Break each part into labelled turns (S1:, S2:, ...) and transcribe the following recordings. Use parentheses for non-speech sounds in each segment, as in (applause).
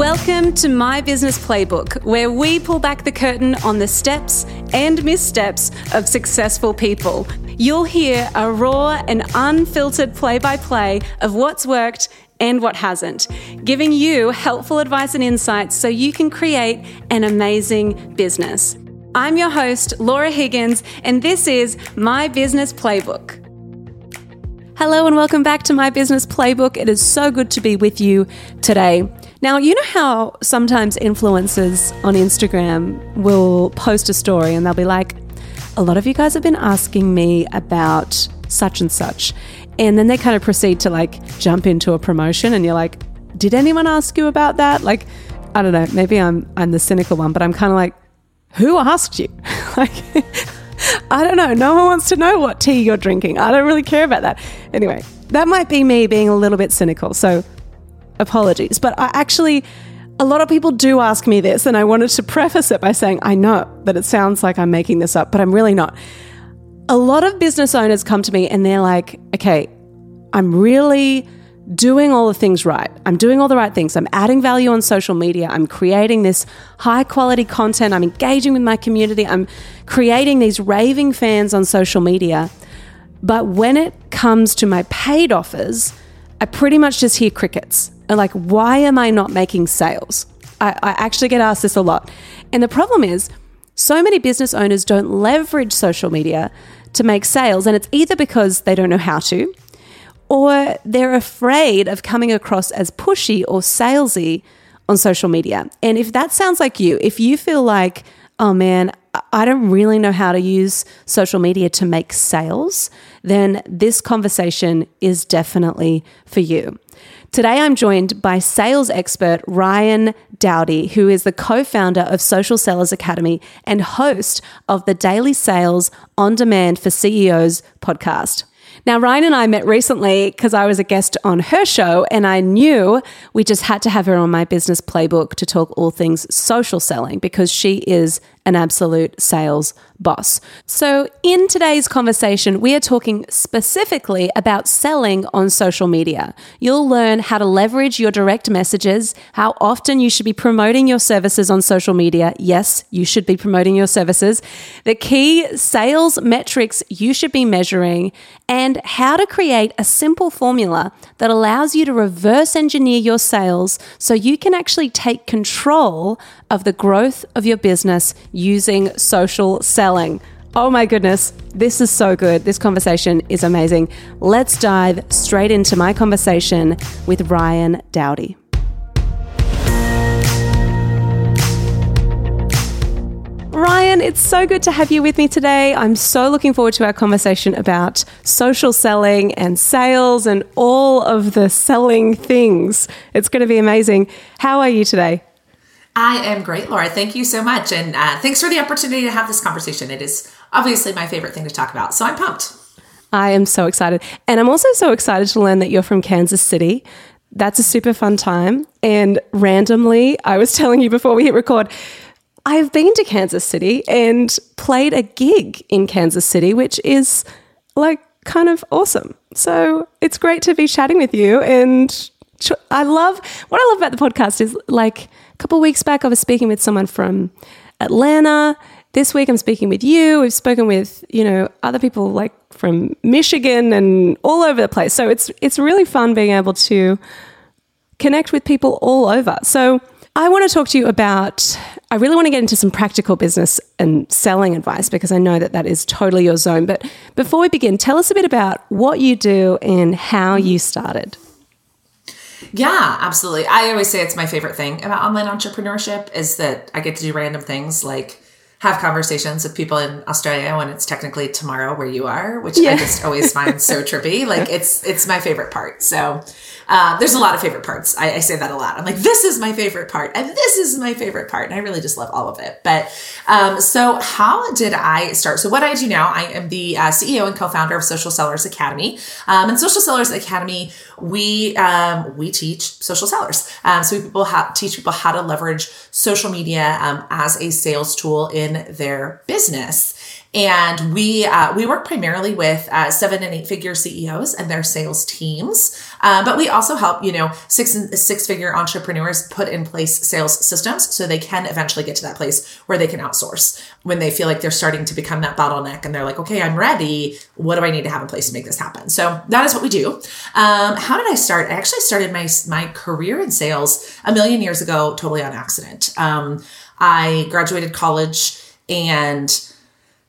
S1: Welcome to My Business Playbook, where we pull back the curtain on the steps and missteps of successful people. You'll hear a raw and unfiltered play by play of what's worked and what hasn't, giving you helpful advice and insights so you can create an amazing business. I'm your host, Laura Higgins, and this is My Business Playbook. Hello, and welcome back to My Business Playbook. It is so good to be with you today. Now, you know how sometimes influencers on Instagram will post a story and they'll be like, a lot of you guys have been asking me about such and such. And then they kind of proceed to like jump into a promotion and you're like, did anyone ask you about that? Like, I don't know, maybe I'm I'm the cynical one, but I'm kind of like, who asked you? (laughs) like (laughs) I don't know. No one wants to know what tea you're drinking. I don't really care about that. Anyway, that might be me being a little bit cynical. So apologies. But I actually, a lot of people do ask me this, and I wanted to preface it by saying, I know that it sounds like I'm making this up, but I'm really not. A lot of business owners come to me and they're like, okay, I'm really doing all the things right. I'm doing all the right things. I'm adding value on social media. I'm creating this high quality content. I'm engaging with my community. I'm creating these raving fans on social media. But when it comes to my paid offers, I pretty much just hear crickets like, why am I not making sales? I, I actually get asked this a lot. And the problem is, so many business owners don't leverage social media to make sales. And it's either because they don't know how to, or they're afraid of coming across as pushy or salesy on social media. And if that sounds like you, if you feel like, oh man, I don't really know how to use social media to make sales, then this conversation is definitely for you. Today, I'm joined by sales expert Ryan Dowdy, who is the co founder of Social Sellers Academy and host of the Daily Sales on Demand for CEOs podcast. Now, Ryan and I met recently because I was a guest on her show, and I knew we just had to have her on my business playbook to talk all things social selling because she is an absolute sales boss. So, in today's conversation, we are talking specifically about selling on social media. You'll learn how to leverage your direct messages, how often you should be promoting your services on social media. Yes, you should be promoting your services, the key sales metrics you should be measuring, and how to create a simple formula that allows you to reverse engineer your sales so you can actually take control of the growth of your business using social selling. Oh my goodness, this is so good. This conversation is amazing. Let's dive straight into my conversation with Ryan Dowdy. Ryan, it's so good to have you with me today. I'm so looking forward to our conversation about social selling and sales and all of the selling things. It's going to be amazing. How are you today?
S2: I am great, Laura. Thank you so much. And uh, thanks for the opportunity to have this conversation. It is obviously my favorite thing to talk about. So I'm pumped.
S1: I am so excited. And I'm also so excited to learn that you're from Kansas City. That's a super fun time. And randomly, I was (laughs) telling you before we hit record, I've been to Kansas City and played a gig in Kansas City, which is like kind of awesome. So it's great to be chatting with you. And I love what I love about the podcast is like, couple weeks back, I was speaking with someone from Atlanta. This week, I'm speaking with you. We've spoken with you know other people like from Michigan and all over the place. So it's it's really fun being able to connect with people all over. So I want to talk to you about. I really want to get into some practical business and selling advice because I know that that is totally your zone. But before we begin, tell us a bit about what you do and how you started.
S2: Yeah, absolutely. I always say it's my favorite thing about online entrepreneurship is that I get to do random things like have conversations with people in Australia when it's technically tomorrow where you are, which yeah. I just always find so trippy. (laughs) Like it's it's my favorite part. So uh, there's a lot of favorite parts. I, I, say that a lot. I'm like, this is my favorite part, and this is my favorite part, and I really just love all of it. But um, so, how did I start? So, what I do now, I am the uh, CEO and co-founder of Social Sellers Academy. Um, and Social Sellers Academy, we um, we teach social sellers. Um, so, we people ha- teach people how to leverage social media um, as a sales tool in their business. And we uh, we work primarily with uh, seven and eight figure CEOs and their sales teams, uh, but we also help you know six and six figure entrepreneurs put in place sales systems so they can eventually get to that place where they can outsource when they feel like they're starting to become that bottleneck and they're like, okay, I'm ready. What do I need to have in place to make this happen? So that is what we do. Um, how did I start? I actually started my my career in sales a million years ago, totally on accident. Um, I graduated college and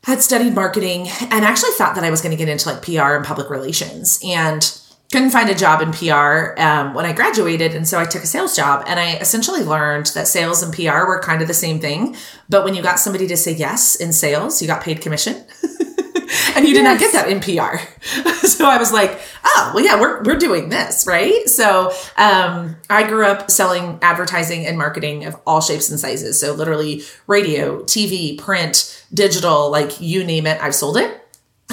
S2: had studied marketing and actually thought that I was going to get into like PR and public relations and couldn't find a job in PR um, when I graduated. And so I took a sales job and I essentially learned that sales and PR were kind of the same thing. But when you got somebody to say yes in sales, you got paid commission. (laughs) and you did yes. not get that in PR. (laughs) so I was like, oh, well, yeah, we're, we're doing this, right? So um, I grew up selling advertising and marketing of all shapes and sizes. So literally radio, TV, print, digital, like you name it, I've sold it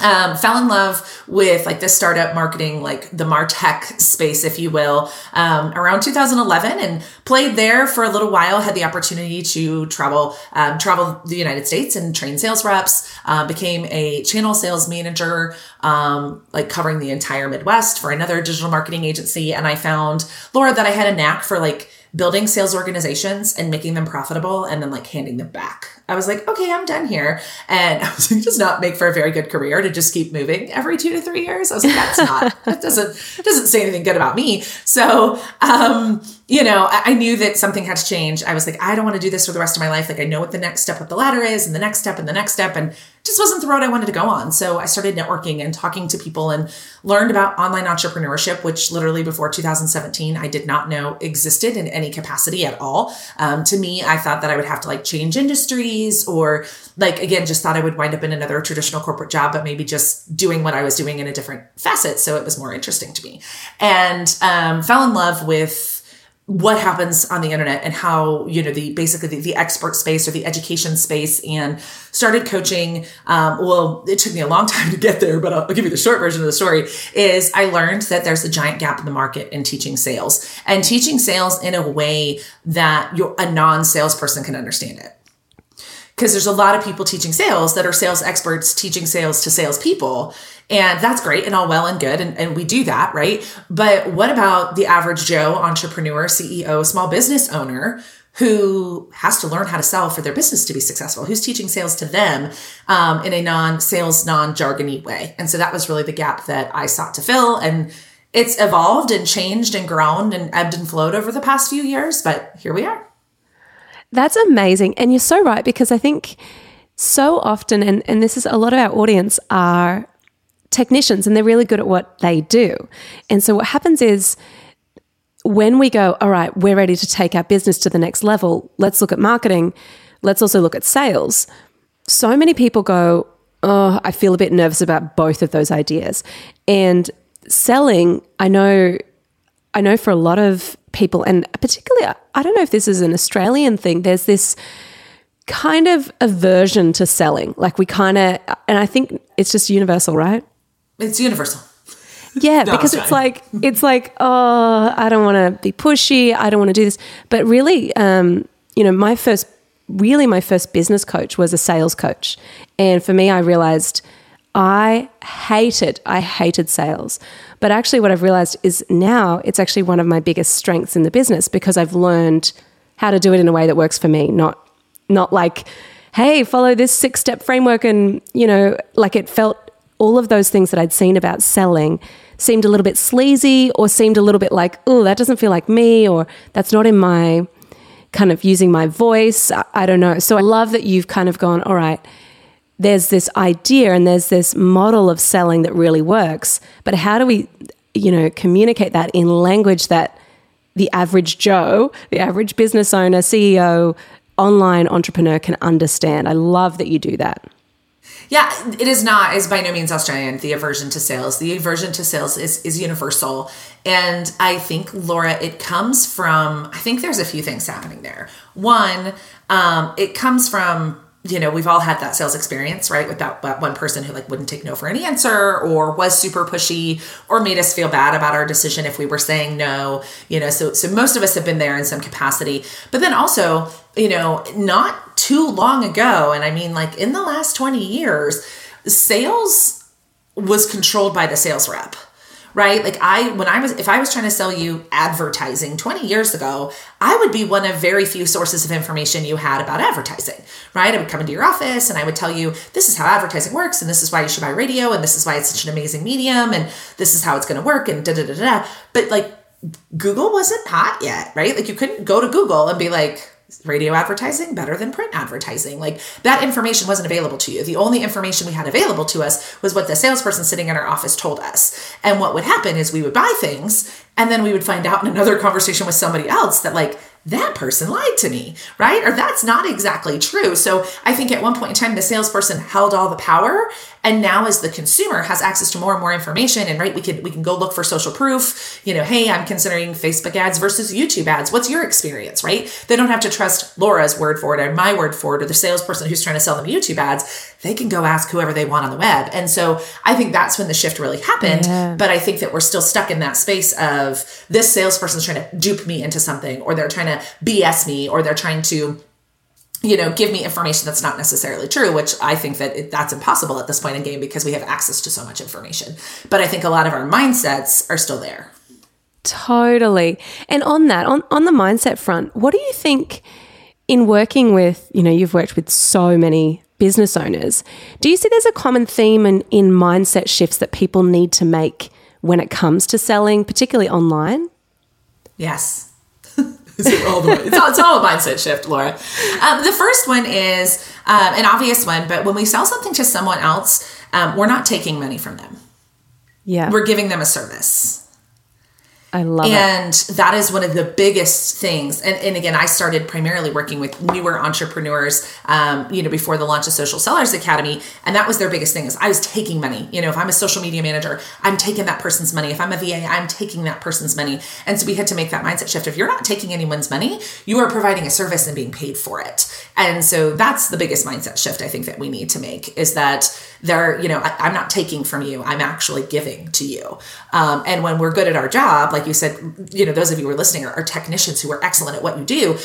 S2: um, fell in love with like the startup marketing, like the Martech space, if you will, um, around 2011 and played there for a little while. Had the opportunity to travel, um, travel the United States and train sales reps. Uh, became a channel sales manager, um, like covering the entire Midwest for another digital marketing agency. And I found Laura that I had a knack for like building sales organizations and making them profitable and then like handing them back. I was like, okay, I'm done here. And (laughs) I was like, does not make for a very good career to just keep moving every two to three years. I was like, that's not, (laughs) that doesn't, doesn't say anything good about me. So, um, you know, I, I knew that something had to change. I was like, I don't want to do this for the rest of my life. Like, I know what the next step of the ladder is and the next step and the next step. And just wasn't the road I wanted to go on. So I started networking and talking to people and learned about online entrepreneurship, which literally before 2017, I did not know existed in any capacity at all. Um, to me, I thought that I would have to like change industries or like, again, just thought I would wind up in another traditional corporate job, but maybe just doing what I was doing in a different facet. So it was more interesting to me and um, fell in love with what happens on the internet and how you know the basically the, the expert space or the education space and started coaching um, well it took me a long (laughs) time to get there but I'll, I'll, give you the short version of the story is i learned that there's a giant gap in the market in teaching sales. And teaching sales in a way that you're a non-salesperson can understand it because there's a lot of people teaching sales that are sales experts teaching sales to salespeople and that's great and all well and good. And, and we do that, right? But what about the average Joe entrepreneur, CEO, small business owner who has to learn how to sell for their business to be successful, who's teaching sales to them um, in a non sales, non jargony way. And so that was really the gap that I sought to fill. And it's evolved and changed and grown and ebbed and flowed over the past few years, but here we are.
S1: That's amazing. And you're so right because I think so often, and, and this is a lot of our audience are technicians and they're really good at what they do. And so what happens is when we go, all right, we're ready to take our business to the next level, let's look at marketing, let's also look at sales. So many people go, oh, I feel a bit nervous about both of those ideas. And selling, I know I know for a lot of people and particularly I don't know if this is an Australian thing, there's this kind of aversion to selling. Like we kind of and I think it's just universal, right?
S2: It's universal.
S1: Yeah, no, because it's like it's like oh, I don't want to be pushy. I don't want to do this. But really, um, you know, my first, really, my first business coach was a sales coach, and for me, I realized I hated, I hated sales. But actually, what I've realized is now it's actually one of my biggest strengths in the business because I've learned how to do it in a way that works for me, not not like, hey, follow this six step framework, and you know, like it felt all of those things that I'd seen about selling seemed a little bit sleazy or seemed a little bit like, oh, that doesn't feel like me or that's not in my kind of using my voice. I, I don't know. So I love that you've kind of gone, all right, there's this idea and there's this model of selling that really works. But how do we, you know, communicate that in language that the average Joe, the average business owner, CEO, online entrepreneur can understand? I love that you do that.
S2: Yeah, it is not is by no means Australian. The aversion to sales, the aversion to sales is is universal, and I think Laura, it comes from. I think there's a few things happening there. One, um, it comes from you know we've all had that sales experience right with that, that one person who like wouldn't take no for an answer or was super pushy or made us feel bad about our decision if we were saying no you know so so most of us have been there in some capacity. But then also you know not too long ago, and I mean like in the last 20 years, sales was controlled by the sales rep right? Like I when I was if I was trying to sell you advertising 20 years ago, I would be one of very few sources of information you had about advertising, right? I would come into your office and I would tell you this is how advertising works and this is why you should buy radio and this is why it's such an amazing medium and this is how it's going to work and da da da da. But like Google wasn't hot yet, right? Like you couldn't go to Google and be like radio advertising better than print advertising. Like that information wasn't available to you. The only information we had available to us was what the salesperson sitting in our office told us. And what would happen is we would buy things and then we would find out in another (laughs) conversation with somebody else that like that person lied to me, right? Or that's not exactly true. So I think at one point in time, the salesperson held all the power. And now as the consumer has access to more and more information and right, we can we can go look for social proof, you know, hey, I'm considering Facebook ads versus YouTube ads. What's your experience, right? They don't have to trust Laura's word for it or my word for it or the salesperson who's trying to sell them YouTube ads. They can go ask whoever they want on the web. And so I think that's when the shift really happened. Yeah. But I think that we're still stuck in that space of this salesperson's trying to dupe me into something or they're trying to BS me or they're trying to you know give me information that's not necessarily true which i think that it, that's impossible at this point in game because we have access to so much information. But i think a lot of our mindsets are still there.
S1: Totally. And on that on, on the mindset front what do you think in working with you know you've worked with so many business owners do you see there's a common theme in, in mindset shifts that people need to make when it comes to selling particularly online?
S2: Yes (laughs) it's all the way. It's all, it's all a mindset shift, Laura. Um, the first one is um, an obvious one, but when we sell something to someone else, um, we're not taking money from them.
S1: Yeah,
S2: we're giving them a service.
S1: I love
S2: and it. And that is one of the biggest things. And, and again, I started primarily working with newer entrepreneurs, um, you know, before the launch of Social Sellers Academy. And that was their biggest thing is I was taking money. You know, if I'm a social media manager, I'm taking that person's money. If I'm a VA, I'm taking that person's money. And so we had to make that mindset shift. If you're not taking anyone's money, you are providing a service and being paid for it. And so that's the biggest mindset shift I think that we need to make is that they're, you know, I, am not taking from you. I'm actually giving to you. Um, and when we're good at our job, like you said, you know, those of you who are listening are, are technicians who are excellent at what you do.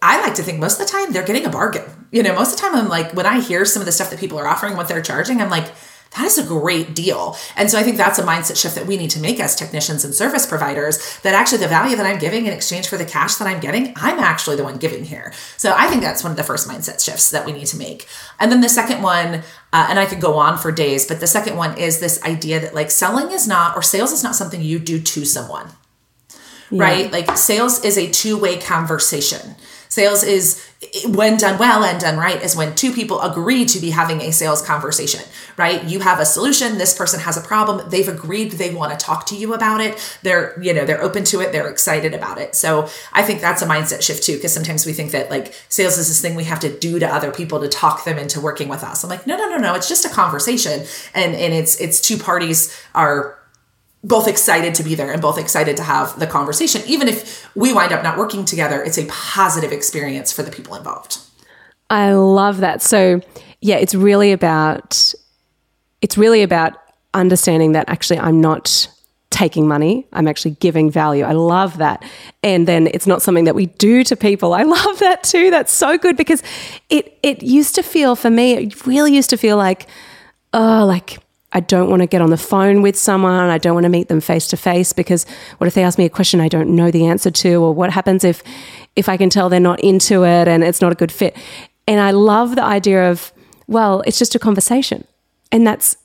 S2: I like to think most of the time they're getting a bargain. You know, most of the time I'm like, when I hear some of the stuff that people are offering, what they're charging, I'm like, that is a great deal. And so I think that's a mindset shift that we need to make as technicians and service providers that actually the value that I'm giving in exchange for the cash that I'm getting, I'm actually the one giving here. So I think that's one of the first mindset shifts that we need to make. And then the second one, uh, and I could go on for days, but the second one is this idea that like selling is not, or sales is not something you do to someone. Yeah. Right? Like sales is a two way conversation. Sales is when done well and done right is when two people agree to be having a sales conversation, right? You have a solution, this person has a problem, they've agreed they want to talk to you about it. They're, you know, they're open to it, they're excited about it. So, I think that's a mindset shift too because sometimes we think that like sales is this thing we have to do to other people to talk them into working with us. I'm like, "No, no, no, no, it's just a conversation." And and it's it's two parties are both excited to be there and both excited to have the conversation. Even if we wind up not working together, it's a positive experience for the people involved.
S1: I love that. So, yeah, it's really about it's really about understanding that actually I'm not taking money. I'm actually giving value. I love that. And then it's not something that we do to people. I (laughs) love that too. That's so good because it it used to feel for me, it really used to feel like oh, like I don't want to get on the phone with someone. I don't want to meet them face to face because what if they ask me a question I don't know the answer to or what happens if if I can tell they're not into it and it's not a good fit. And I love the idea of well, it's just a conversation. And that's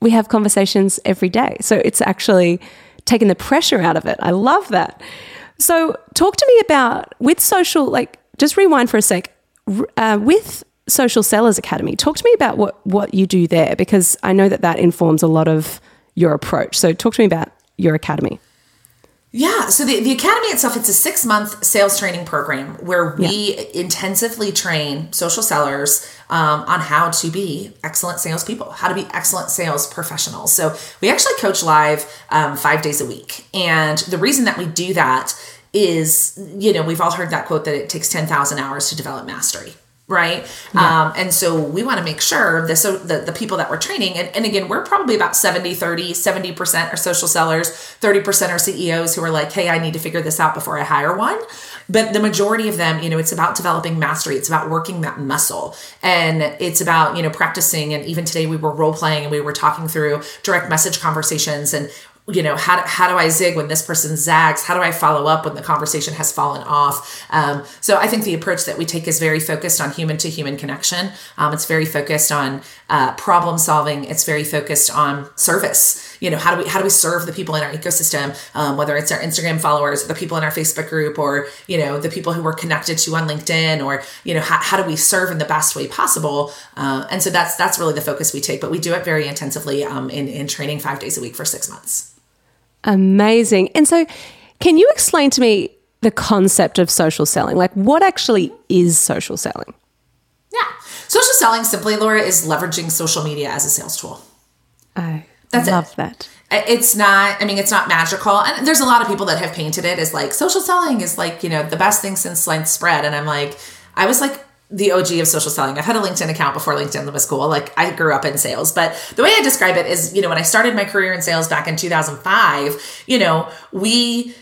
S1: we have conversations every day. So it's actually taking the pressure out of it. I love that. So talk to me about with social like just rewind for a sec. Uh, with Social Sellers Academy. Talk to me about what, what you do there because I know that that informs a lot of your approach. So, talk to me about your academy.
S2: Yeah, so the, the academy itself, it's a six month sales training program where we yeah. intensively train social sellers um, on how to be excellent salespeople, how to be excellent sales professionals. So we actually coach live um, five days a week. And the reason that we do that is, you know, we've all heard that quote that it takes 10,000 hours to develop mastery right? Yeah. Um, and so we want to make sure the, so the, the people that we're training, and, and again, we're probably about 70, 30, 70% are social sellers, 30% are CEOs who are like, hey, I need to figure this out before I hire one. But the majority of them, you know, it's about developing mastery. It's about working that muscle. And it's about, you know, practicing. And even today we were role playing and we were talking through direct message conversations and you know how, how do i zig when this person zags? How do i follow up when the conversation has fallen off? Um, so i think the approach that we take is very focused on human to human connection. Um, it's very focused on uh, problem solving. It's very focused on service you know how do we how do we serve the people in our ecosystem um, whether it's our instagram followers or the people in our facebook group or you know the people who we're connected to on linkedin or you know how, how do we serve in the best way possible uh, and so that's that's really the focus we take but we do it very intensively um, in, in training five days a week for six months
S1: Amazing. And so, can you explain to me the concept of social selling? Like, what actually is social selling?
S2: Yeah. Social selling, simply, Laura, is leveraging social media as a sales tool.
S1: I That's love it. that.
S2: It's not, I mean, it's not magical. And there's a lot of people that have painted it as like social selling is like, you know, the best thing since sliced bread. And I'm like, I was like, the OG of social selling. I've had a LinkedIn account before LinkedIn was cool. Like I grew up in sales, but the way I describe it is, you know, when I started my career in sales back in 2005, you know, we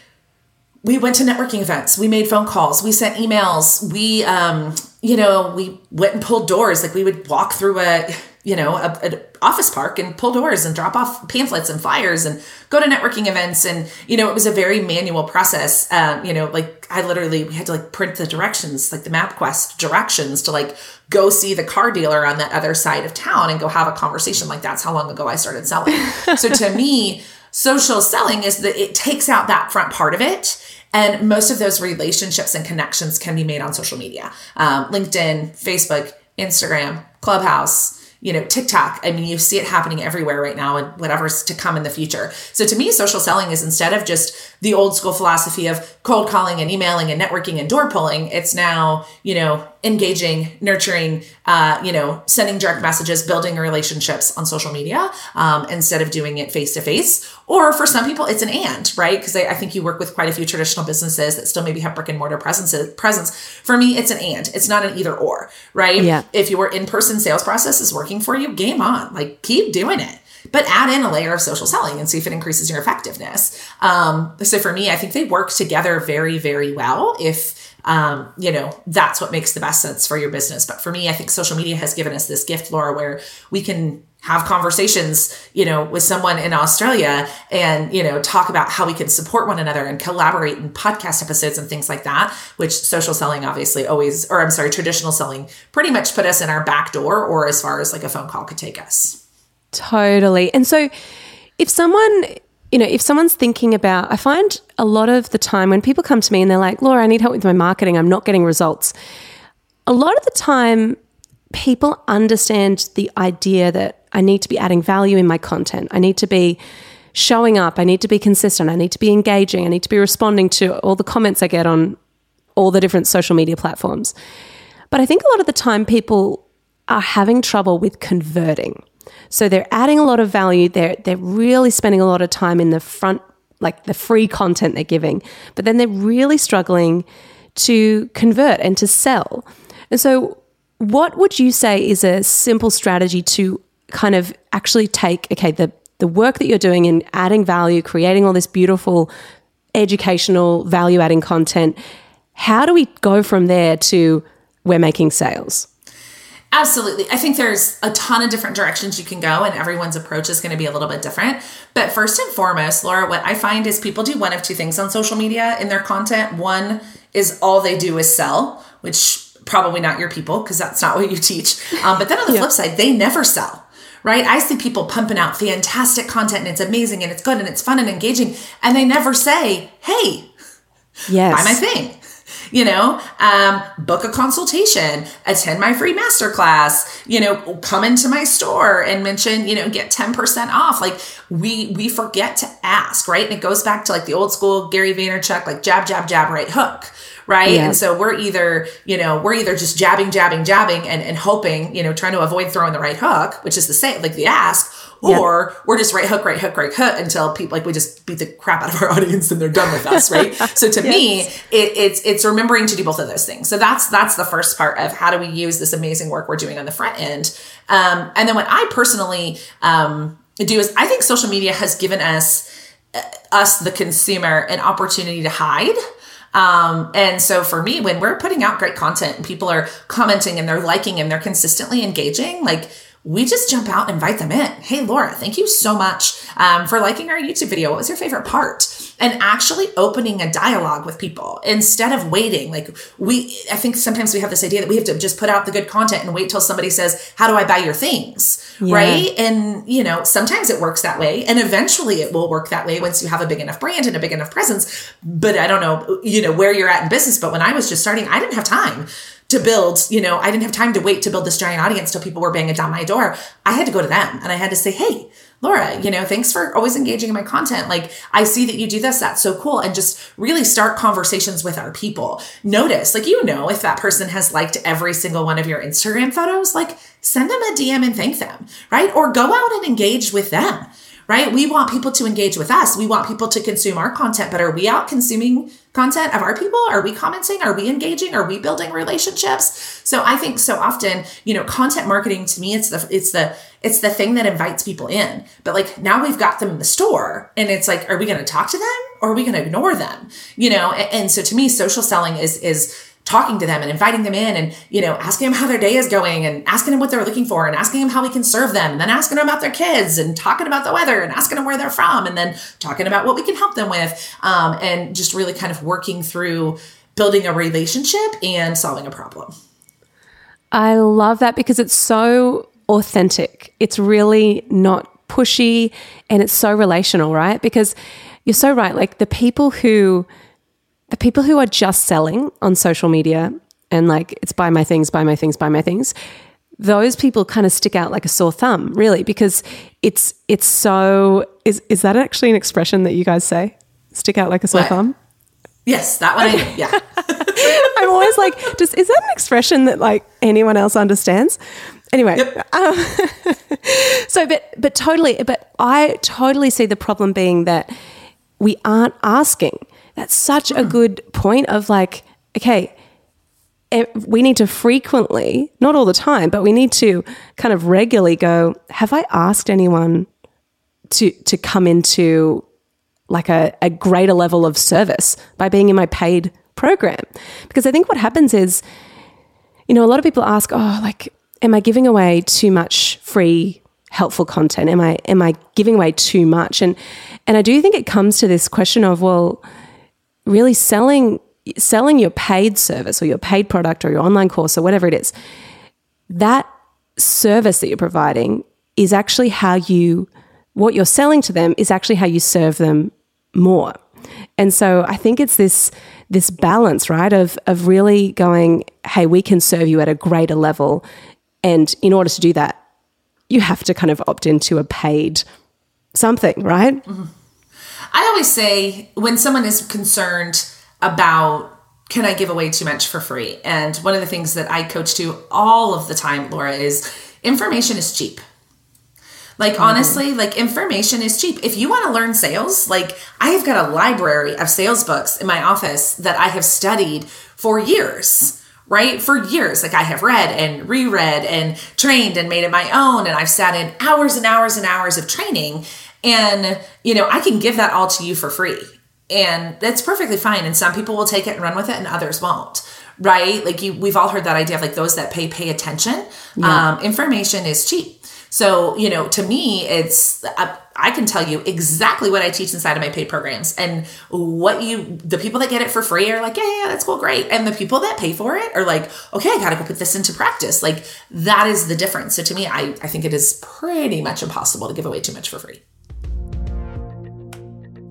S2: we went to networking events, we made phone calls, we sent emails, we um, you know, we went and pulled doors. Like we would walk through a you know, a, office park and pull doors and drop off pamphlets and flyers and go to networking events. And, you know, it was a very manual process. Um, you know, like I literally, we had to like print the directions, like the MapQuest directions to like go see the car dealer on that other side of town and go have a conversation. Like that's how long ago I started selling. (laughs) so to me, social selling is that it takes out that front part of it. And most of those relationships and connections can be made on social media um, LinkedIn, Facebook, Instagram, Clubhouse you know, TikTok. I mean, you see it happening everywhere right now and whatever's to come in the future. So to me, social selling is instead of just the old school philosophy of cold calling and emailing and networking and door pulling, it's now, you know, engaging, nurturing, uh, you know, sending direct messages, building relationships on social media um, instead of doing it face to face. Or for some people, it's an and, right? Because I, I, think you work with quite a few traditional businesses that still maybe have brick and mortar presence. Presence for me, it's an and. It's not an either or, right?
S1: Yeah.
S2: If your in person sales process is working for you, game on. Like keep doing it but add in a layer of social selling and see if it increases your effectiveness. Um, so for me, I think they work together very, very well if um, you know, that's what makes the best sense for your business. But for me, I think social media has given us this gift, Laura, where we can have conversations, you know, with someone in Australia and, you know, talk about how we can support one another and collaborate in podcast episodes and things like that, which social selling obviously always, or I'm sorry, traditional selling pretty much put us in our back door or as far as like a phone call could take us.
S1: Totally. And so if someone you know, if someone's thinking about, I find a lot of the time when people come to me and they're like, Laura, I need help with my marketing, I'm not getting results. A lot of the time, people understand the idea that I need to be adding value in my content. I need to be showing up. I need to be consistent. I need to be engaging. I need to be responding to all the comments I get on all the different social media platforms. But I think a lot of the time, people are having trouble with converting. So they're adding a lot of value. They're they're really spending a lot of time in the front, like the free content they're giving, but then they're really struggling to convert and to sell. And so, what would you say is a simple strategy to kind of actually take okay the the work that you're doing in adding value, creating all this beautiful educational value adding content? How do we go from there to we're making sales?
S2: Absolutely. I think there's a ton of different directions you can go, and everyone's approach is going to be a little bit different. But first and foremost, Laura, what I find is people do one of two things on social media in their content. One is all they do is sell, which probably not your people because that's not what you teach. Um, but then on the yeah. flip side, they never sell right? I see people pumping out fantastic content and it's amazing and it's good and it's fun and engaging, and they never say, hey,
S1: yes.
S2: buy my thing you know um, book a consultation attend my free masterclass you know come into my store and mention you know get 10% off. Like we we forget to ask right? And it goes back to like the old school gary vaynerchuk like jab jab jab right hook right yeah. and so we're either you know we're either just jabbing jabbing jabbing and, and hoping you know trying to avoid throwing the right hook which is the same like the ask or yeah. we're just right hook, right hook, right hook until people like we just beat the crap out of our (laughs) audience and they're done with us, right? (laughs) so to yes. me, it, it's it's remembering to do both of those things. So that's that's the first part of how do we use this amazing work we're doing on the front end. Um, and then what I personally um, do is I think social media has given us uh, us the consumer an opportunity to hide um, and so for me, when we're putting out great content and people are commenting and they're liking and they're consistently engaging, like we just jump out and invite them in. Hey, Laura, thank you so much um, for liking our YouTube video. What was your favorite part? And actually opening a dialogue with people instead of waiting. Like we, I think sometimes we have this idea that we have to just put out the good content and wait till somebody says, "How do I buy your things?" Yeah. Right? And you know, sometimes it works that way, and eventually it will work that way once you have a big enough brand and a big enough presence. But I don't know, you know, where you're at in business. But when I was just starting, I didn't have time to build, you know, I didn't have time to wait to build this giant audience till people were banging down my door. I had to go to them and I had to say, Hey, Laura, you know, thanks for always engaging in my content. Like, I see that you do this. That's so cool. And just really start conversations with our people. Notice, like, you know, if that person has liked every single one of your Instagram photos, like, send them a DM and thank them, right? Or go out and engage with them right? We want people to engage with us. We want people to consume our content, but are we out consuming content of our people? Are we commenting? Are we engaging? Are we building relationships? So I think so often, you know, content marketing to me, it's the, it's the, it's the thing that invites people in. But like now we've got them in the store and it's like, are we going to talk to them or are we going to ignore them? You know, and, and so to me, social selling is, is, talking to them and inviting them in and, you know, asking them how their day is going and asking them what they're looking for and asking them how we can serve them and then asking them about their kids and talking about the weather and asking them where they're from and then talking about what we can help them with. Um, and just really kind of working through building a relationship and solving a problem.
S1: I love that because it's so authentic. It's really not pushy and it's so relational, right? Because you're so right. Like the people who, the people who are just selling on social media and like it's buy my things, buy my things, buy my things, those people kind of stick out like a sore thumb, really, because it's it's so is is that actually an expression that you guys say? Stick out like a sore what? thumb?
S2: Yes, that one. I, yeah. (laughs)
S1: I'm always like, just is that an expression that like anyone else understands? Anyway, yep. um, (laughs) so but but totally, but I totally see the problem being that we aren't asking that's such a mm. good point of like, okay, eh, we need to frequently, not all the time, but we need to kind of regularly go, have I asked anyone to to come into like a, a greater level of service by being in my paid program? Because I think what happens is, you know, a lot of people ask, oh, like, am I giving away too much free helpful content? Am I am I giving away too much? And and I do think it comes to this question of, well, really selling selling your paid service or your paid product or your online course or whatever it is, that service that you're providing is actually how you, what you're selling to them is actually how you serve them more. And so I think it's this this balance, right, of of really going, hey, we can serve you at a greater level, and in order to do that, you have to kind of opt into a paid something, right? Mm-hmm.
S2: I always say when someone is concerned about can I give away too much for free? And one of the things that I coach to all of the time, Laura, is information is cheap. Like mm-hmm. honestly, like information is cheap. If you want to learn sales, like I have got a library of sales books in my office that I have studied for years, right? For years. Like I have read and reread and trained and made it my own and I've sat in hours and hours and hours of training and, you know, I can give that all to you for free. And that's perfectly fine. And some people will take it and run with it and others won't. Right? Like you we've all heard that idea of like those that pay pay attention. Yeah. Um, information is cheap. So, you know, to me, it's, I, I, can tell you exactly what I teach inside of my paid programs and what you, the people that get it for free are like, yeah, yeah, that's cool, great. And the people that pay for it are like, okay, I got to go put this into practice. Like that is the difference. So to me, I, I think it is pretty much impossible to give away too much for free.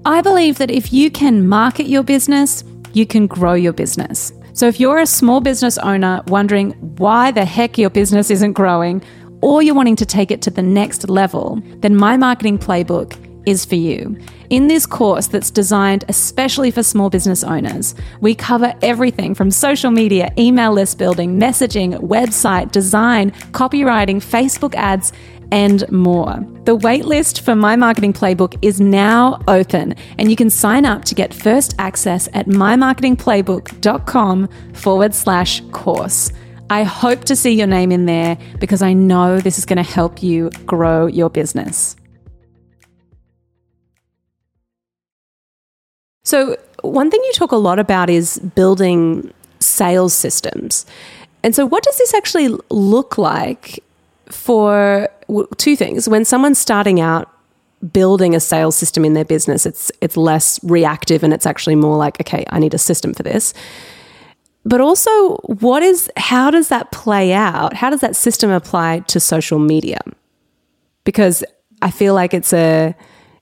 S3: I believe that if you can market your business, you can grow your business. So if you're a small business owner wondering why the heck your business isn't growing, or you're wanting to take it to the next level, then my marketing playbook
S1: is for you. In this course that's designed especially for small business owners, we cover everything from social media, email list building, messaging, website, design, copywriting, Facebook ads, and more. The waitlist for My Marketing Playbook is now open, and you can sign up to get first access at mymarketingplaybook.com forward slash course. I hope to see your name in there because I know this is going to help you grow your business. So, one thing you talk a lot about is building sales systems. And so, what does this actually look like for two things? When someone's starting out building a sales system in their business, it's it's less reactive and it's actually more like, okay, I need a system for this. But also, what is how does that play out? How does that system apply to social media? Because I feel like it's a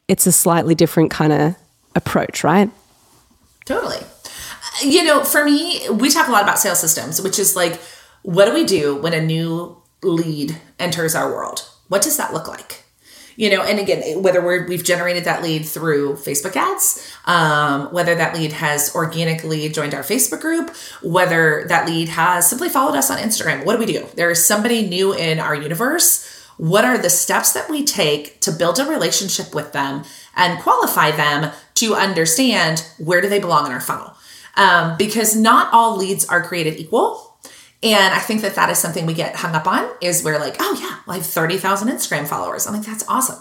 S1: it's a slightly different kind of approach, right?
S2: Totally. You know, for me, we talk a lot about sales systems, which is like, what do we do when a new lead enters our world? What does that look like? You know, and again, whether we're, we've generated that lead through Facebook ads, um, whether that lead has organically joined our Facebook group, whether that lead has simply followed us on Instagram, what do we do? There is somebody new in our universe. What are the steps that we take to build a relationship with them and qualify them to understand where do they belong in our funnel. Um, because not all leads are created equal. And I think that that is something we get hung up on is we're like, oh yeah, well, I have 30,000 Instagram followers. I'm like, that's awesome.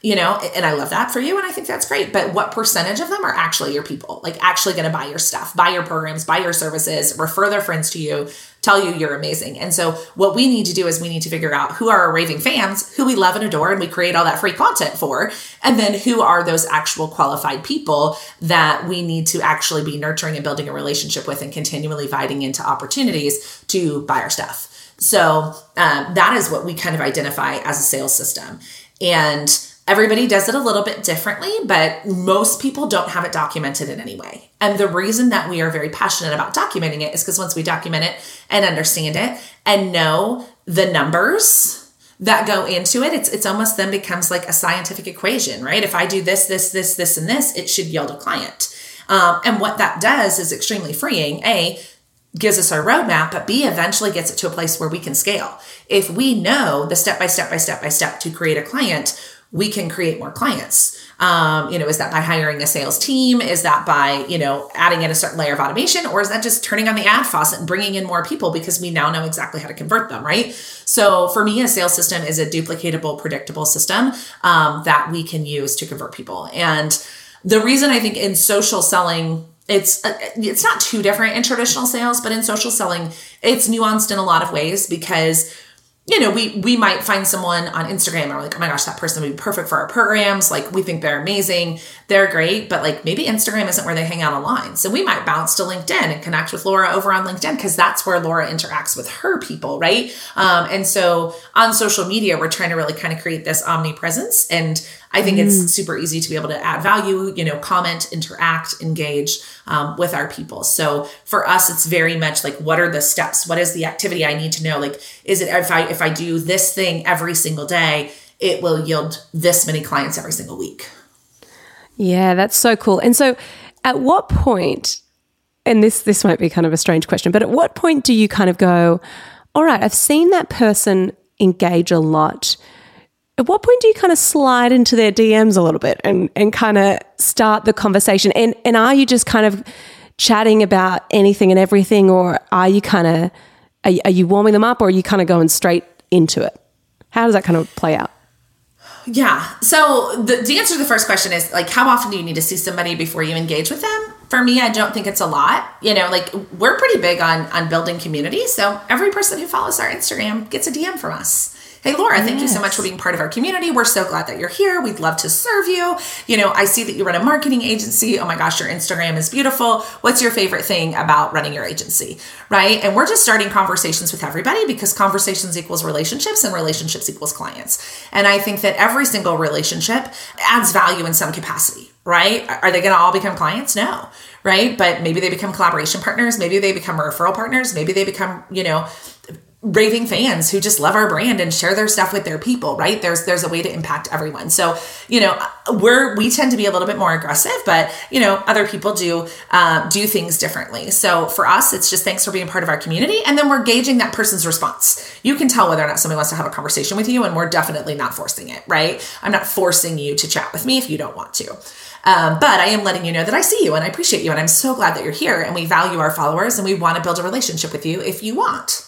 S2: You know and i love that for you and i think that's great. But what percentage of them are actually your people? Like actually going to buy your stuff buy your programs buy your services refer their friends to you tell you you're amazing. And so what we need to do is we need to figure out who are our raving fans who we love and adore and we create all that free content for and then who are those actual qualified people that we need to actually be nurturing and building a relationship with and continually inviting into opportunities to buy our stuff. So um, that is what we kind of identify as a sales system. And Everybody does it a little bit differently, but most people don't have it documented in any way. And the reason that we are very passionate about documenting it is because once we document it and understand it and know the numbers that go into it, it's it's almost then becomes like a scientific equation, right? If I do this, this, this, this, and this, it should yield a client. Um, and what that does is extremely freeing. A gives us our roadmap, but B eventually gets it to a place where we can scale. If we know the step by step by step by step to create a client, we can create more clients. Um, you know, is that by hiring a sales team? Is that by, you know, adding in a certain layer of automation? Or is that just turning on the ad faucet and bringing in more people because we now know exactly how to convert them, right? So for me, a sales system is a duplicatable, predictable system um, that we can use to convert people. And the reason I think in social selling, it's uh, it's not too different in traditional sales, but in social selling, it's nuanced in a lot of ways because you know, we we might find someone on Instagram and we're like, oh my gosh, that person would be perfect for our programs. Like we think they're amazing, they're great, but like maybe Instagram isn't where they hang out online. So we might bounce to LinkedIn and connect with Laura over on LinkedIn because that's where Laura interacts with her people, right? Um, and so on social media, we're trying to really kind of create this omnipresence and I think mm. it's super easy to be able to add value, you know, comment, interact, engage um, with our people. So for us, it's very much like, what are the steps? What is the activity I need to know? Like, is it if I if I do this thing every single day, it will yield this many clients every single week.
S1: Yeah, that's so cool. And so, at what point? And this this might be kind of a strange question, but at what point do you kind of go, all right, I've seen that person engage a lot at what point do you kind of slide into their DMs a little bit and, and kind of start the conversation? And, and are you just kind of chatting about anything and everything, or are you kind of, are, are you warming them up or are you kind of going straight into it? How does that kind of play out?
S2: Yeah. So the, the answer to the first question is like, how often do you need to see somebody before you engage with them? For me, I don't think it's a lot. You know, like we're pretty big on on building community. So every person who follows our Instagram gets a DM from us. Hey, Laura, yes. thank you so much for being part of our community. We're so glad that you're here. We'd love to serve you. You know, I see that you run a marketing agency. Oh my gosh, your Instagram is beautiful. What's your favorite thing about running your agency? Right. And we're just starting conversations with everybody because conversations equals relationships and relationships equals clients. And I think that every single relationship adds value in some capacity right? Are they going to all become clients? No, right? But maybe they become collaboration partners. Maybe they become referral partners. Maybe they become, you know, raving fans who just love our brand and share their stuff with their people right? There's there's a way to impact everyone. So you know we're we tend to be a little bit more aggressive but you know other people do um, do things differently. So for us it's just thanks for being part of our community. And then we're gauging that person's response. You can tell whether or not somebody wants to have a conversation with you and we're definitely not forcing it right? I'm not forcing you to chat with me if you don't want to. Um, but I am letting you know that I see you and I appreciate you and I'm so glad that you're here and we value our followers and we want to build a relationship with you if you want.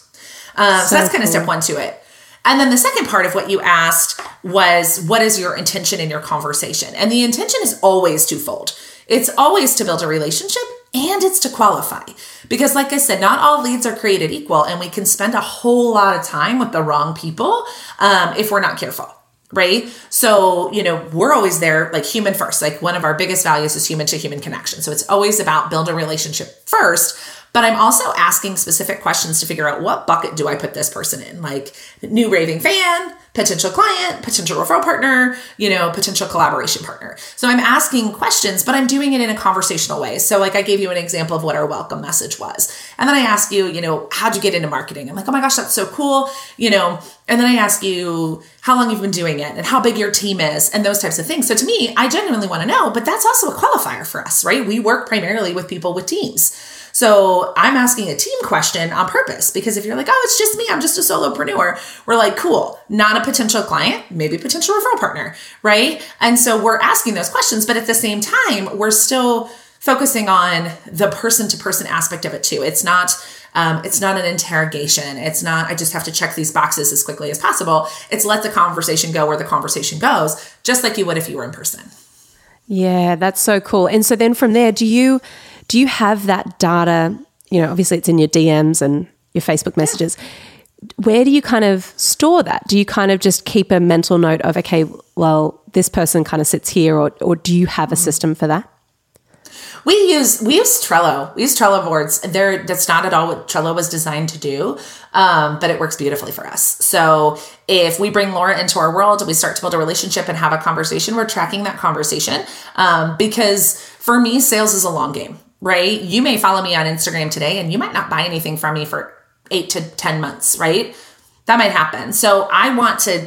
S2: Um, so, so, that's cool. kind of step one to it. And then the second part of what you asked was what is your intention in your conversation? And the intention is always twofold. It's always to build a relationship and it's to qualify. Because, like I said, not all leads are created equal, and we can spend a whole lot of time with the wrong people um, if we're not careful right? So, you know, we're always there like human first. Like one of our biggest values is human to human connection. So it's always about build a relationship first. But I'm also asking specific questions to figure out what bucket do I put this person in? Like new raving fan, potential client, potential referral partner, you know, potential collaboration partner. So I'm asking questions, but I'm doing it in a conversational way. So like I gave you an example of what our welcome message was. And then I ask you, you know, how'd you get into marketing? I'm like, oh my gosh, that's so cool. You know, and then I ask you how long you've been doing it and how big your team is and those types of things. So to me, I genuinely want to know, but that's also a qualifier for us, right? We work primarily with people with teams. So I'm asking a team question on purpose because if you're like, oh, it's just me, I'm just a solopreneur, we're like, cool, not a potential client, maybe a potential referral partner, right? And so we're asking those questions, but at the same time, we're still focusing on the person to person aspect of it too. It's not um, it's not an interrogation. It's not, I just have to check these boxes as quickly as possible. It's let the conversation go where the conversation goes, just like you would if you were in person.
S1: Yeah, that's so cool. And so then from there, do you do you have that data? You know, obviously it's in your DMs and your Facebook messages. Where do you kind of store that? Do you kind of just keep a mental note of, okay, well, this person kind of sits here, or, or do you have a mm-hmm. system for that?
S2: We use we use Trello. We use Trello boards. There, that's not at all what Trello was designed to do, um, but it works beautifully for us. So if we bring Laura into our world, and we start to build a relationship and have a conversation. We're tracking that conversation um, because for me, sales is a long game right? You may follow me on Instagram today and you might not buy anything from me for eight to 10 months, right? That might happen. So I want to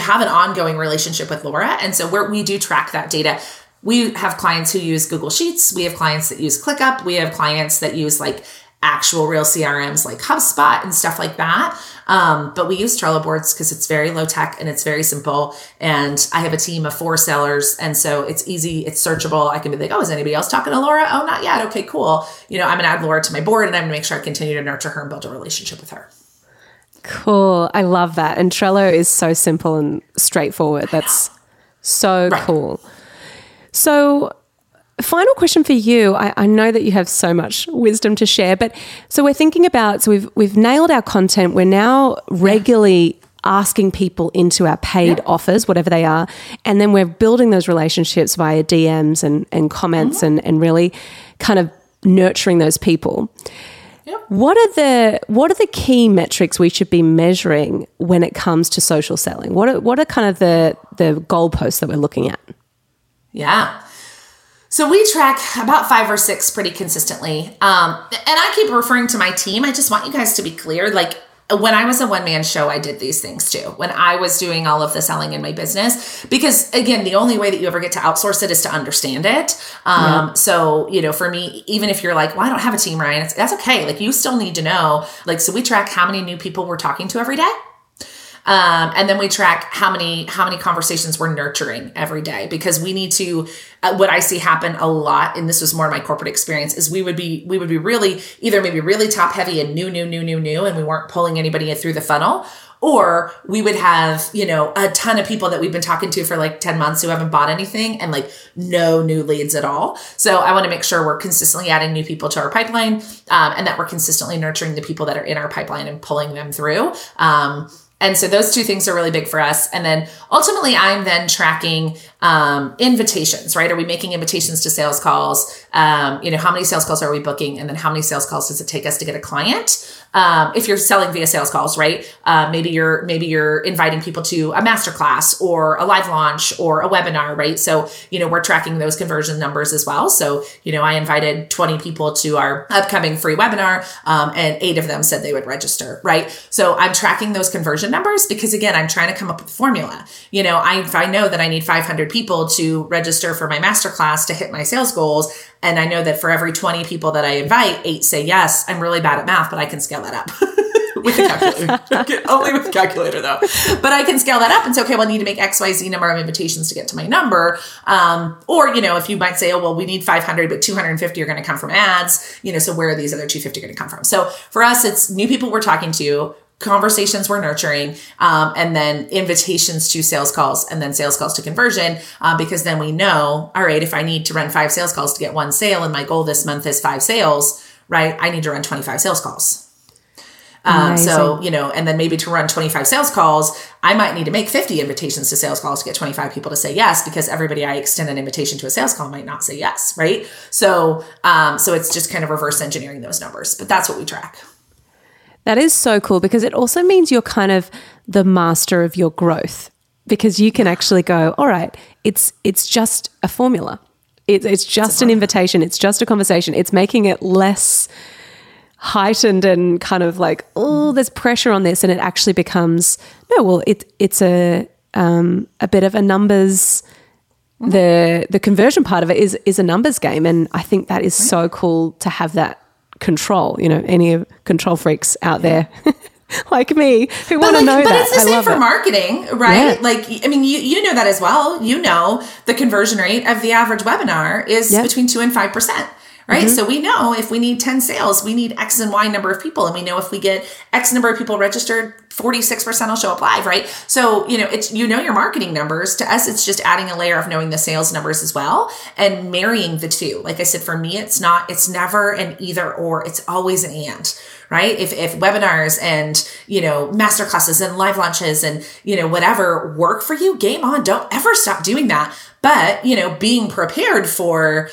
S2: have an ongoing relationship with Laura. And so we do track that data. We have clients who use Google Sheets. We have clients that use ClickUp. We have clients that use like actual real CRMs like HubSpot and stuff like that. Um, but we use Trello boards because it's very low tech and it's very simple. And I have a team of four sellers. And so it's easy, it's searchable. I can be like, oh, is anybody else talking to Laura? Oh, not yet. Okay, cool. You know, I'm going to add Laura to my board and I'm going to make sure I continue to nurture her and build a relationship with her.
S1: Cool. I love that. And Trello is so simple and straightforward. That's so right. cool. So, Final question for you. I, I, know that you have so much wisdom to share, but so we're thinking about so we've we've nailed our content. We're now regularly asking people into our paid yeah. offers, whatever they are, and then we're building those relationships via DMs and, and comments mm-hmm. and, and really kind of nurturing those people. What are the what are the key metrics we should be measuring when it comes to social selling? What are, what are kind of the the goalposts that we're looking at?
S2: Yeah. So we track about five or six pretty consistently. Um, and I keep referring to my team. I just want you guys to be clear. Like when I was a one man show, I did these things too. When I was doing all of the selling in my business, because again, the only way that you ever get to outsource it is to understand it. Um, yeah. So, you know, for me, even if you're like, well, I don't have a team, Ryan, that's okay. Like you still need to know, like, so we track how many new people we're talking to every day. Um, and then we track how many how many conversations we're nurturing every day because we need to. Uh, what I see happen a lot, and this was more my corporate experience, is we would be we would be really either maybe really top heavy and new new new new new, and we weren't pulling anybody through the funnel, or we would have you know a ton of people that we've been talking to for like 10 months who haven't bought anything and like no new leads at all so i want to make sure we're consistently adding new people to our pipeline um, and that we're consistently nurturing the people that are in our pipeline and pulling them through um, And so those two things are really big for us. And then ultimately, I'm then tracking um, invitations, right? Are we making invitations to sales calls? Um, you know, how many sales calls are we booking? And then how many sales calls does it take us to get a client? Um, if you're selling via sales calls, right? Uh, maybe you're maybe you're inviting people to a masterclass or a live launch or a webinar, right? So you know we're tracking those conversion numbers as well. So you know I invited 20 people to our upcoming free webinar, um, and eight of them said they would register, right? So I'm tracking those conversion numbers because again I'm trying to come up with a formula. You know I if I know that I need 500 people to register for my masterclass to hit my sales goals, and I know that for every 20 people that I invite, eight say yes. I'm really bad at math, but I can scale that up. (laughs) with the calculator. (laughs) Only with the calculator though. But I can scale that up and say, okay, well, I need to make XYZ number of invitations to get to my number. Um, or, you know, if you might say, oh, well, we need 500, but 250 are going to come from ads, you know, so where are these other 250 going to come from? So for us, it's new people we're talking to, conversations we're nurturing, um, and then invitations to sales calls, and then sales calls to conversion, uh, because then we know, all right, if I need to run five sales calls to get one sale, and my goal this month is five sales, right? I need to run 25 sales calls. Um, so, you know, and then maybe to run 25 sales calls, I might need to make 50 invitations to sales calls to get 25 people to say yes, because everybody I extend an invitation to a sales call might not say yes. Right. So, um, so it's just kind of reverse engineering those numbers, but that's what we track.
S1: That is so cool because it also means you're kind of the master of your growth because you can actually go, all right, it's it's just a formula. It, it's just an invitation. It's just a conversation. It's making it less heightened and kind of like, oh, there's pressure on this, and it actually becomes no. Well, it it's a um, a bit of a numbers. The the conversion part of it is is a numbers game, and I think that is so cool to have that control. You know, any control freaks out there. (laughs) like me who want to like, know
S2: but
S1: that.
S2: it's the I same for it. marketing, right? Yeah. Like, I mean, you you know that as well. You know the conversion rate of the average webinar is between two and five percent right? Mm-hmm. So we know if we need 10 sales, we need X and Y number of people. And we know if we get X number of people registered, 46% will show up live, right? So, you know, it's, you know, your marketing numbers to us, it's just adding a layer of knowing the sales numbers as well and marrying the two. Like I said, for me, it's not, it's never an either or, it's always an and right? If, if webinars and, you know, masterclasses and live launches and, you know, whatever work for you, game on. Don't ever stop doing that. But, you know, being prepared for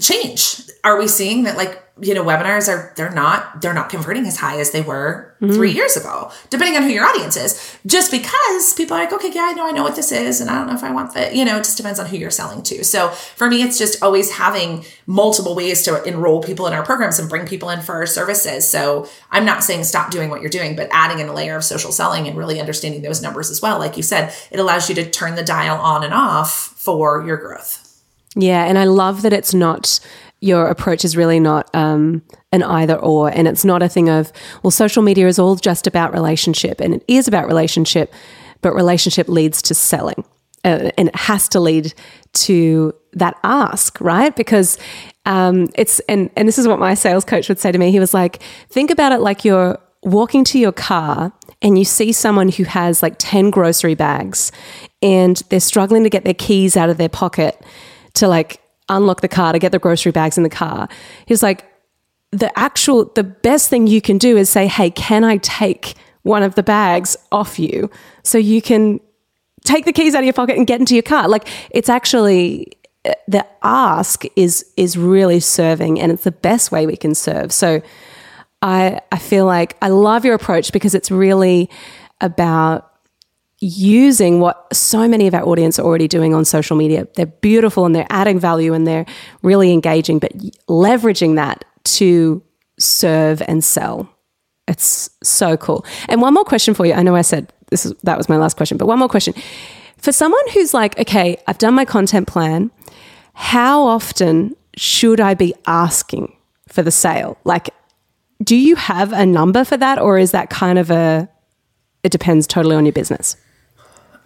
S2: change. Are we seeing that like, you know, webinars are they're not they're not converting as high as they were mm-hmm. 3 years ago, depending on who your audience is. Just because people are like, okay, yeah, I know I know what this is and I don't know if I want that, you know, it just depends on who you're selling to. So, for me it's just always having multiple ways to enroll people in our programs and bring people in for our services. So, I'm not saying stop doing what you're doing, but adding in a layer of social selling and really understanding those numbers as well. Like you said, it allows you to turn the dial on and off for your growth.
S1: Yeah, and I love that it's not your approach is really not um, an either or, and it's not a thing of well, social media is all just about relationship, and it is about relationship, but relationship leads to selling, uh, and it has to lead to that ask, right? Because um, it's and and this is what my sales coach would say to me. He was like, think about it like you're walking to your car and you see someone who has like 10 grocery bags and they're struggling to get their keys out of their pocket to like unlock the car to get the grocery bags in the car. He's like, the actual, the best thing you can do is say, hey, can I take one of the bags off you so you can take the keys out of your pocket and get into your car? Like, it's actually, uh, the ask is is really serving and it's the best way we can serve. So I I feel like I love your approach because it's really about using what so many of our audience are already doing on social media. They're beautiful and they're adding value and they're really engaging, but leveraging that to serve and sell. It's so cool. And one more question for you. I know I said this is that was my last question, but one more question. For someone who's like, okay, I've done my content plan, how often should I be asking for the sale? Like do you have a number for that or is that kind of a it depends totally on your business?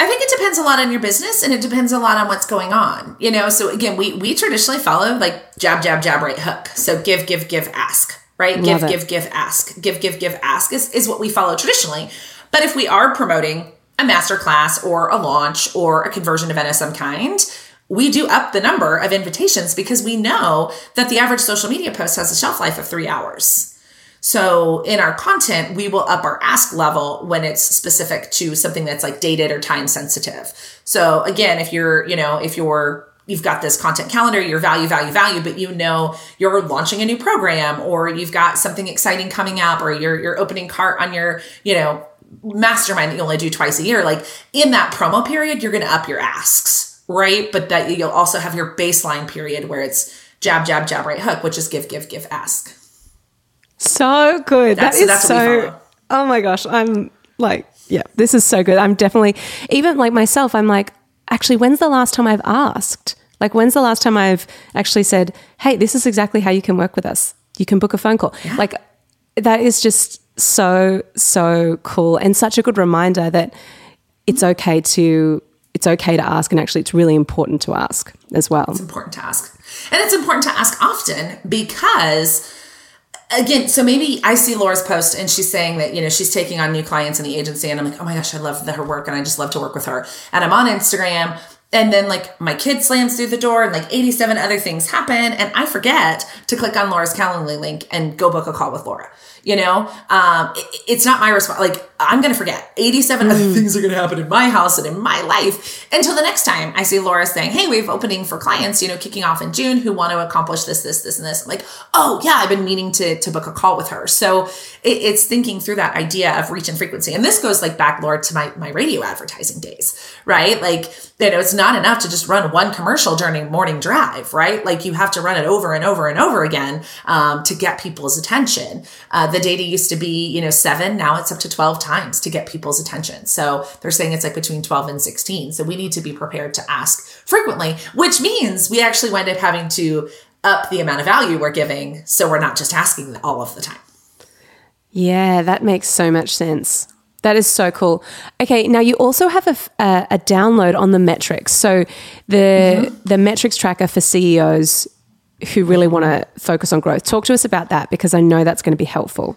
S2: I think it depends a lot on your business and it depends a lot on what's going on. You know, so again, we we traditionally follow like jab, jab, jab, right hook. So give, give, give, ask, right? Love give, it. give, give, ask. Give, give, give, ask is, is what we follow traditionally. But if we are promoting a master class or a launch or a conversion event of some kind, we do up the number of invitations because we know that the average social media post has a shelf life of three hours. So in our content, we will up our ask level when it's specific to something that's like dated or time sensitive. So again, if you're, you know, if you're you've got this content calendar, your value, value, value, but you know you're launching a new program or you've got something exciting coming up or you're you're opening cart on your, you know, mastermind that you only do twice a year. Like in that promo period, you're gonna up your asks, right? But that you'll also have your baseline period where it's jab, jab, jab, right hook, which is give, give, give, ask.
S1: So good.
S2: That's,
S1: that is so. Oh my gosh, I'm like, yeah, this is so good. I'm definitely even like myself. I'm like, actually, when's the last time I've asked? Like, when's the last time I've actually said, "Hey, this is exactly how you can work with us. You can book a phone call." Like, that is just so so cool and such a good reminder that it's okay to it's okay to ask, and actually, it's really important to ask as well.
S2: It's important to ask. And it's important to ask often because again, so maybe I see Laura's post and she's saying that, you know, she's taking on new clients in the agency and I'm like, oh my gosh, I love the, her work and I just love to work with her. And I'm on Instagram and then like my kid slams through the door and like 87 other things happen and I forget to click on Laura's Calendly link and go book a call with Laura. You know, um, it- it's not my response. Like I'm going to forget 87 other things are going to happen in my house and in my life until the next time I see Laura saying, Hey, we have opening for clients, you know, kicking off in June who want to accomplish this, this, this, and this. I'm like, Oh yeah, I've been meaning to, to book a call with her. So it, it's thinking through that idea of reach and frequency. And this goes like back, Laura, to my, my radio advertising days, right? Like, you know, it's not enough to just run one commercial during morning drive, right? Like you have to run it over and over and over again um, to get people's attention. Uh, the data used to be, you know, seven. Now it's up to 12 times to get people's attention. So they're saying it's like between 12 and 16. So we need to be prepared to ask frequently, which means we actually wind up having to up the amount of value we're giving. So we're not just asking all of the time.
S1: Yeah, that makes so much sense. That is so cool. Okay, now you also have a download on the metrics. So the mm-hmm. the metrics tracker for CEOs who really want to focus on growth. Talk to us about that because I know that's going to be helpful.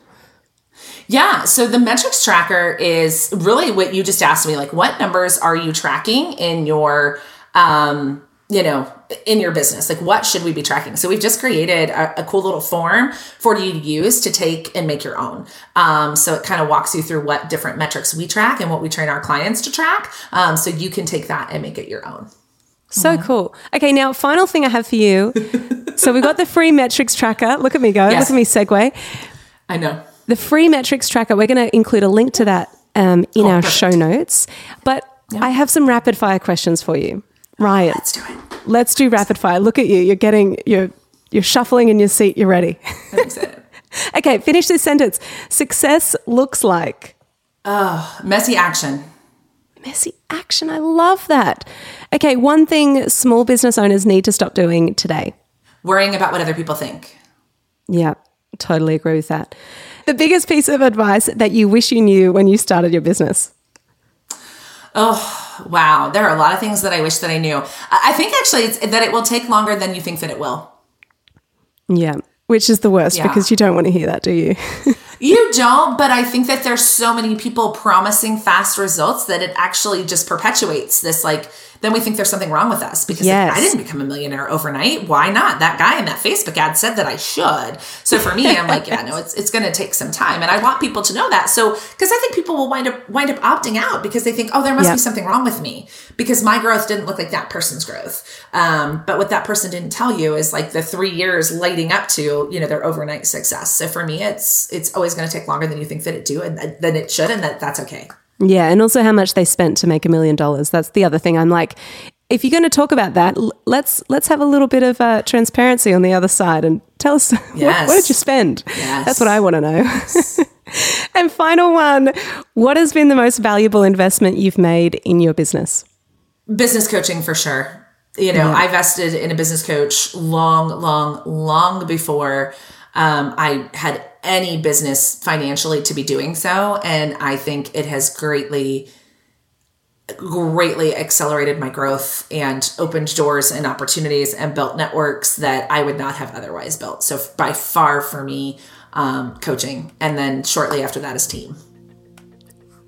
S2: Yeah. So the metrics tracker is really what you just asked me. Like, what numbers are you tracking in your, um, you know, in your business? Like, what should we be tracking? So we've just created a, a cool little form for you to use to take and make your own. Um, so it kind of walks you through what different metrics we track and what we train our clients to track. Um, so you can take that and make it your own.
S1: So cool. Okay, now final thing I have for you. so we've got the free metrics tracker. Look at me go.
S2: Yes.
S1: Look at me segue.
S2: I know.
S1: The free metrics tracker, we're going to include a link to that um, in our
S2: perfect.
S1: show notes. But I have some rapid fire questions for you. Ryan,
S2: Let's do it.
S1: let's do rapid fire. Look at you. You're getting, you're, you're shuffling in your seat. You're ready.
S2: I'm excited. (laughs)
S1: okay, finish this sentence. Success looks like
S2: Messy action.
S1: Messy action. I love that. Okay, one thing small business owners need to stop doing today.
S2: Worrying about what other people think.
S1: Yeah, totally agree with that. The biggest piece of advice that you wish you knew when you started your business.
S2: Oh, wow. There are a lot of things that I wish that I knew. I think actually it's, that it will take longer than you think that it will.
S1: Yeah, which is the worst
S2: Yeah.
S1: because you don't want to hear that, do you? (laughs)
S2: You don't, but I think that there's so many people promising fast results that it actually just perpetuates this like then we think there's something wrong with us because like, I didn't become a millionaire overnight. Why not? That guy in that Facebook ad said that I should. So for me, I'm like, yeah, no, it's it's going to take some time, and I want people to know that. So because I think people will wind up wind up opting out because they think, oh, there must
S1: Yeah.
S2: be something wrong with me because my growth didn't look like that person's growth. Um, but what that person didn't tell you is like the three years leading up to you know their overnight success. So for me, it's it's always going to take longer than you think that it do, and than it should, and that that's okay.
S1: Yeah, and also how much they spent to make a million dollars. That's the other thing. I'm like, if you're going to talk about that, let's let's have a little bit of uh, transparency on the other side and tell us (laughs) what,
S2: Yes.
S1: what did you spend?
S2: Yes.
S1: That's what I want to know. (laughs) and final one, what has been the most valuable investment you've made in your business?
S2: business coaching for sure. You know, I vested in a business coach long, long, long before um, I had any business financially to be doing so. And I think it has greatly, greatly accelerated my growth and opened doors and opportunities and built networks that I would not have otherwise built. So by far for me, um, coaching. And then shortly after that is team.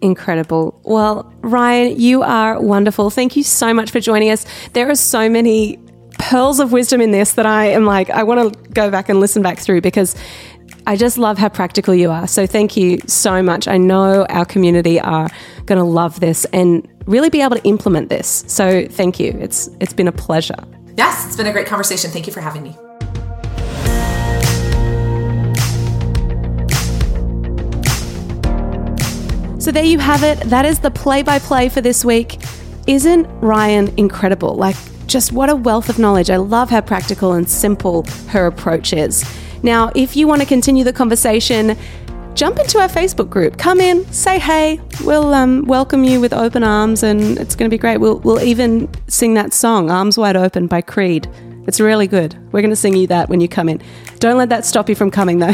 S1: Incredible. Well, Ryan, you are wonderful. Thank you so much for joining us. There are so many pearls of wisdom in this that I am like, I want to go back and listen back through because I just love how practical you are. So thank you so much. I know our community are going to love this and really be able to implement this. So thank you. It's it's been a pleasure.
S2: Yes, it's been a great conversation. Thank you for having me.
S1: So there you have it. That is the play by play for this week. Isn't Ryan incredible? Like, just what a wealth of knowledge. I love how practical and simple her approach is. Now, if you want to continue the conversation, jump into our Facebook group. Come in, say hey. We'll um, welcome you with open arms, and it's going to be great. We'll, we'll even sing that song, Arms Wide Open by Creed. It's really good. We're going to sing you that when you come in. Don't let that stop you from coming, though. (laughs)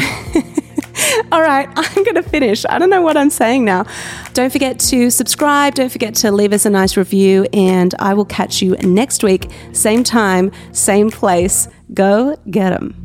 S1: All right, (laughs) I'm going to finish. I don't know what I'm saying now. Don't forget to subscribe. Don't forget to leave us a nice review. And I will catch you next week, same time, same place. Go get them.